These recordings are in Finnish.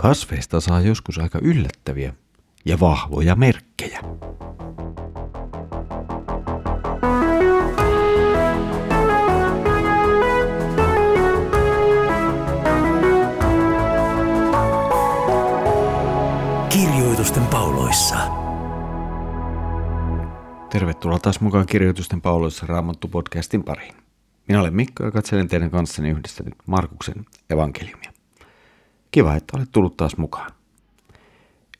Kasveista saa joskus aika yllättäviä ja vahvoja merkkejä. Kirjoitusten pauloissa. Tervetuloa taas mukaan Kirjoitusten pauloissa Raamattu-podcastin pariin. Minä olen Mikko ja katselen teidän kanssani yhdessä nyt Markuksen evankeliumia. Kiva, että olet tullut taas mukaan.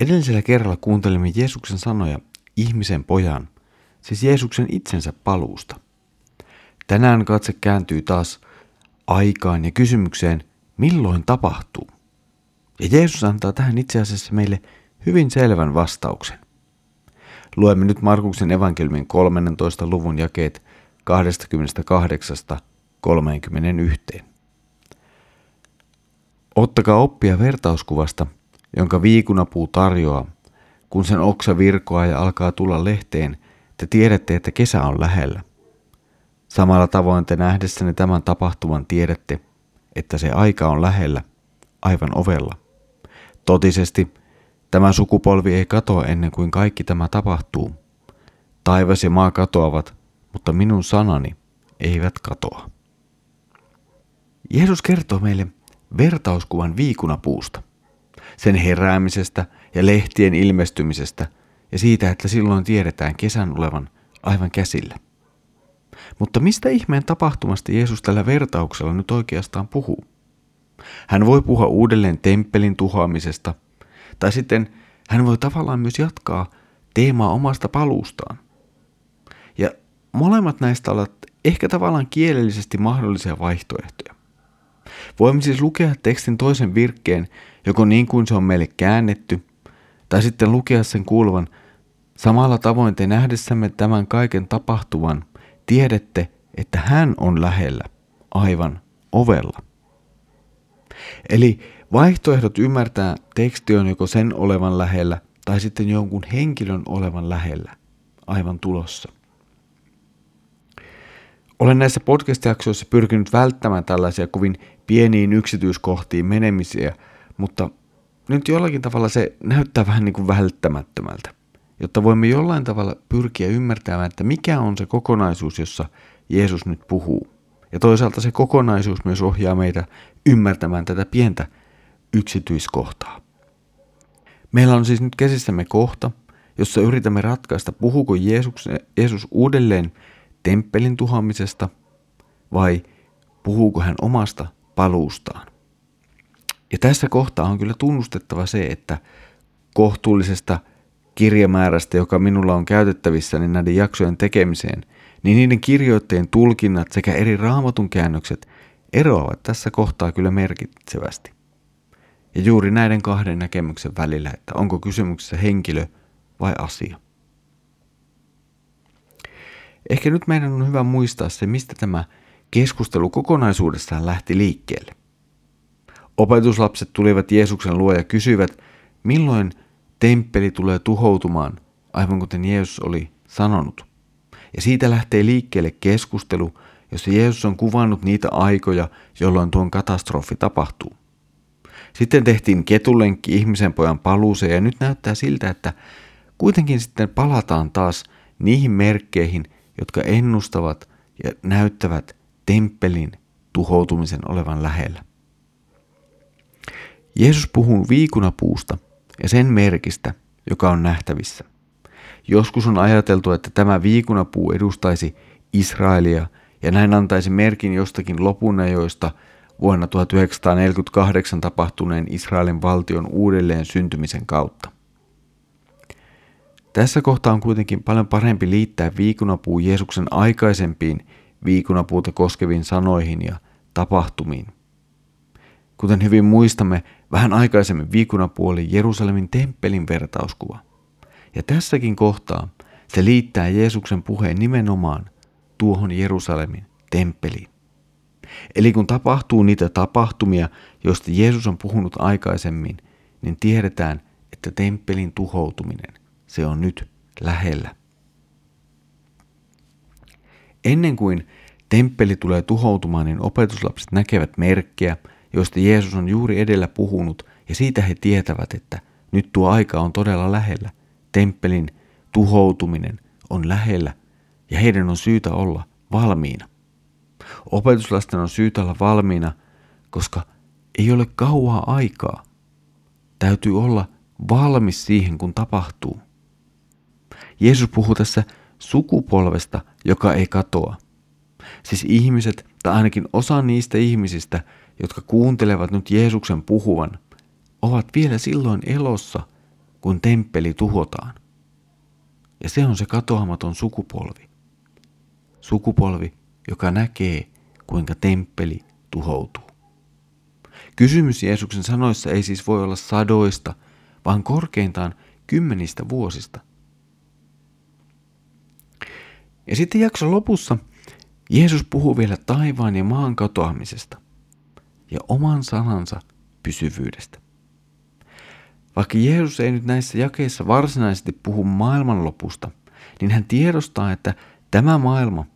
Edellisellä kerralla kuuntelimme Jeesuksen sanoja ihmisen pojan, siis Jeesuksen itsensä paluusta. Tänään katse kääntyy taas aikaan ja kysymykseen, milloin tapahtuu. Ja Jeesus antaa tähän itse asiassa meille hyvin selvän vastauksen. Luemme nyt Markuksen evankeliumin 13. luvun jakeet 28-31. Ottakaa oppia vertauskuvasta, jonka viikunapuu tarjoaa. Kun sen oksa virkoaa ja alkaa tulla lehteen, te tiedätte, että kesä on lähellä. Samalla tavoin te nähdessänne tämän tapahtuman tiedätte, että se aika on lähellä, aivan ovella. Totisesti, tämä sukupolvi ei katoa ennen kuin kaikki tämä tapahtuu. Taivas ja maa katoavat, mutta minun sanani eivät katoa. Jeesus kertoo meille vertauskuvan viikunapuusta, sen heräämisestä ja lehtien ilmestymisestä ja siitä, että silloin tiedetään kesän olevan aivan käsillä. Mutta mistä ihmeen tapahtumasta Jeesus tällä vertauksella nyt oikeastaan puhuu? Hän voi puhua uudelleen temppelin tuhoamisesta, tai sitten hän voi tavallaan myös jatkaa teemaa omasta paluustaan. Ja molemmat näistä ovat ehkä tavallaan kielellisesti mahdollisia vaihtoehtoja. Voimme siis lukea tekstin toisen virkkeen joko niin kuin se on meille käännetty, tai sitten lukea sen kuuluvan samalla tavoin te nähdessämme tämän kaiken tapahtuvan, tiedätte, että hän on lähellä, aivan ovella. Eli vaihtoehdot ymmärtää teksti on joko sen olevan lähellä tai sitten jonkun henkilön olevan lähellä, aivan tulossa. Olen näissä podcast-jaksoissa pyrkinyt välttämään tällaisia kovin pieniin yksityiskohtiin menemisiä, mutta nyt jollakin tavalla se näyttää vähän niin kuin välttämättömältä, jotta voimme jollain tavalla pyrkiä ymmärtämään, että mikä on se kokonaisuus, jossa Jeesus nyt puhuu. Ja toisaalta se kokonaisuus myös ohjaa meitä ymmärtämään tätä pientä yksityiskohtaa. Meillä on siis nyt käsissämme kohta, jossa yritämme ratkaista, puhuuko Jeesus, Jeesus uudelleen temppelin tuhoamisesta vai puhuuko hän omasta paluustaan. Ja tässä kohtaa on kyllä tunnustettava se, että kohtuullisesta kirjamäärästä, joka minulla on käytettävissä niin näiden jaksojen tekemiseen, niin niiden kirjoitteen tulkinnat sekä eri raamatun käännökset eroavat tässä kohtaa kyllä merkitsevästi. Ja juuri näiden kahden näkemyksen välillä, että onko kysymyksessä henkilö vai asia. Ehkä nyt meidän on hyvä muistaa se, mistä tämä keskustelu kokonaisuudessaan lähti liikkeelle. Opetuslapset tulivat Jeesuksen luo ja kysyivät, milloin temppeli tulee tuhoutumaan, aivan kuten Jeesus oli sanonut. Ja siitä lähtee liikkeelle keskustelu, jossa Jeesus on kuvannut niitä aikoja, jolloin tuon katastrofi tapahtuu. Sitten tehtiin ketulenkki ihmisen pojan paluuseen ja nyt näyttää siltä, että kuitenkin sitten palataan taas niihin merkkeihin, jotka ennustavat ja näyttävät temppelin tuhoutumisen olevan lähellä. Jeesus puhuu viikunapuusta ja sen merkistä, joka on nähtävissä. Joskus on ajateltu, että tämä viikunapuu edustaisi Israelia ja näin antaisi merkin jostakin lopunajoista vuonna 1948 tapahtuneen Israelin valtion uudelleen syntymisen kautta. Tässä kohtaa on kuitenkin paljon parempi liittää viikunapuu Jeesuksen aikaisempiin viikunapuuta koskeviin sanoihin ja tapahtumiin. Kuten hyvin muistamme, vähän aikaisemmin viikunapuu oli Jerusalemin temppelin vertauskuva. Ja tässäkin kohtaa se liittää Jeesuksen puheen nimenomaan tuohon Jerusalemin temppeliin. Eli kun tapahtuu niitä tapahtumia, joista Jeesus on puhunut aikaisemmin, niin tiedetään, että temppelin tuhoutuminen, se on nyt lähellä. Ennen kuin temppeli tulee tuhoutumaan, niin opetuslapset näkevät merkkejä, joista Jeesus on juuri edellä puhunut Ja siitä he tietävät, että nyt tuo aika on todella lähellä. Temppelin tuhoutuminen on lähellä ja heidän on syytä olla valmiina. Opetuslasten on syytä olla valmiina, koska ei ole kauaa aikaa. Täytyy olla valmis siihen, kun tapahtuu. Jeesus puhuu tässä sukupolvesta, joka ei katoa. Siis ihmiset, tai ainakin osa niistä ihmisistä, jotka kuuntelevat nyt Jeesuksen puhuvan, ovat vielä silloin elossa, kun temppeli tuhotaan. Ja se on se katoamaton sukupolvi. Sukupolvi, joka näkee, kuinka temppeli tuhoutuu. Kysymys Jeesuksen sanoissa ei siis voi olla sadoista, vaan korkeintaan kymmenistä vuosista. Ja sitten jakson lopussa Jeesus puhuu vielä taivaan ja maan katoamisesta ja oman sanansa pysyvyydestä. Vaikka Jeesus ei nyt näissä jakeissa varsinaisesti puhu maailmanlopusta, niin hän tiedostaa, että tämä maailma,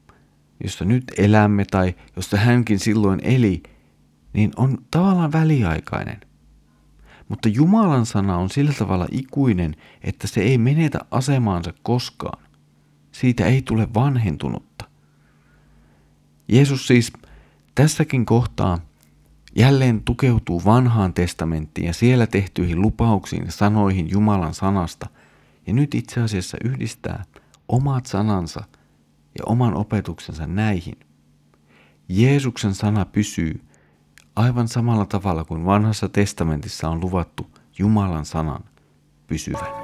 jossa nyt elämme tai jossa hänkin silloin eli, niin on tavallaan väliaikainen. Mutta Jumalan sana on sillä tavalla ikuinen, että se ei menetä asemaansa koskaan. Siitä ei tule vanhentunutta. Jeesus siis tässäkin kohtaa jälleen tukeutuu vanhaan testamenttiin ja siellä tehtyihin lupauksiin ja sanoihin Jumalan sanasta ja nyt itse asiassa yhdistää omat sanansa ja oman opetuksensa näihin. Jeesuksen sana pysyy aivan samalla tavalla kuin vanhassa testamentissa on luvattu Jumalan sanan pysyvän.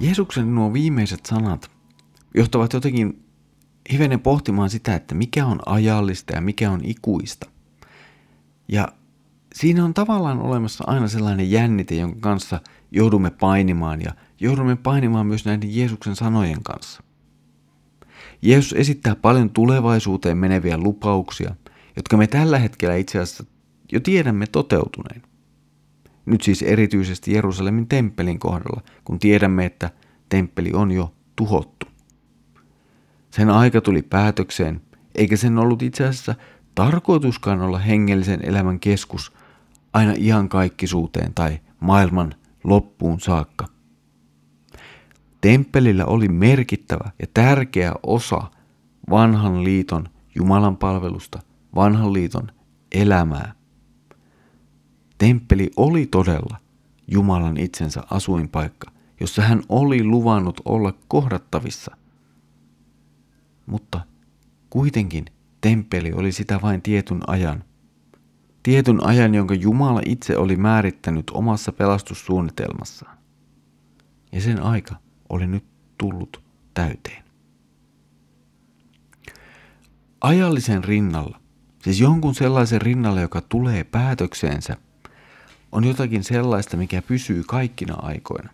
Jeesuksen nuo viimeiset sanat johtavat jotenkin hivenen pohtimaan sitä, että mikä on ajallista ja mikä on ikuista. Ja siinä on tavallaan olemassa aina sellainen jännite, jonka kanssa joudumme painimaan ja joudumme painimaan myös näiden Jeesuksen sanojen kanssa. Jeesus esittää paljon tulevaisuuteen meneviä lupauksia, jotka me tällä hetkellä itse asiassa jo tiedämme toteutuneen. Nyt siis erityisesti Jerusalemin temppelin kohdalla, kun tiedämme, että temppeli on jo tuhottu. Sen aika tuli päätökseen, eikä sen ollut itse asiassa tarkoituskaan olla hengellisen elämän keskus aina ihan kaikkisuuteen tai maailman loppuun saakka. Temppelillä oli merkittävä ja tärkeä osa vanhan liiton Jumalan palvelusta, vanhan liiton elämää. Temppeli oli todella Jumalan itsensä asuinpaikka, jossa hän oli luvannut olla kohdattavissa. Mutta kuitenkin temppeli oli sitä vain tietyn ajan. Tietyn ajan, jonka Jumala itse oli määrittänyt omassa pelastussuunnitelmassaan. Ja sen aika oli nyt tullut täyteen. Ajallisen rinnalla, siis jonkun sellaisen rinnalla, joka tulee päätökseensä, on jotakin sellaista, mikä pysyy kaikkina aikoina.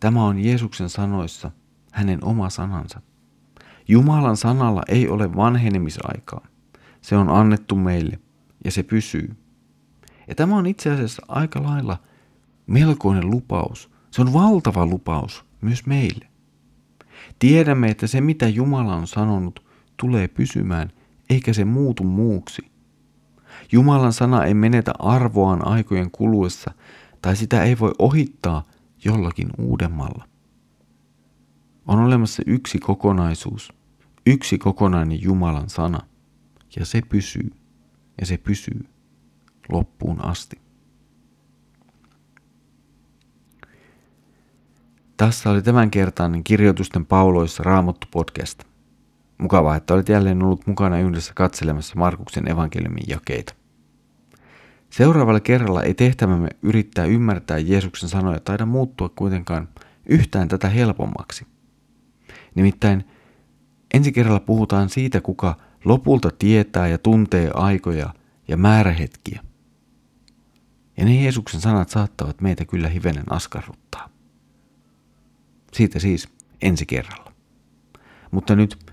Tämä on Jeesuksen sanoissa hänen oma sanansa. Jumalan sanalla ei ole vanhenemisaikaa. Se on annettu meille ja se pysyy. Ja tämä on itse asiassa aika lailla melkoinen lupaus. Se on valtava lupaus myös meille. Tiedämme, että se mitä Jumala on sanonut tulee pysymään, eikä se muutu muuksi. Jumalan sana ei menetä arvoaan aikojen kuluessa, tai sitä ei voi ohittaa jollakin uudemmalla. On olemassa yksi kokonaisuus, yksi kokonainen Jumalan sana, ja se pysyy, ja se pysyy loppuun asti. Tässä oli tämänkertainen kirjoitusten pauloissa Raamattu podcast. Mukavaa, että olet jälleen ollut mukana yhdessä katselemassa Markuksen evankeliumin jakeita. Seuraavalla kerralla ei tehtävämme yrittää ymmärtää Jeesuksen sanoja taida muuttua kuitenkaan yhtään tätä helpommaksi. Nimittäin ensi kerralla puhutaan siitä, kuka lopulta tietää ja tuntee aikoja ja määrähetkiä. Ja ne Jeesuksen sanat saattavat meitä kyllä hivenen askarruttaa. Siitä siis ensi kerralla. Mutta nyt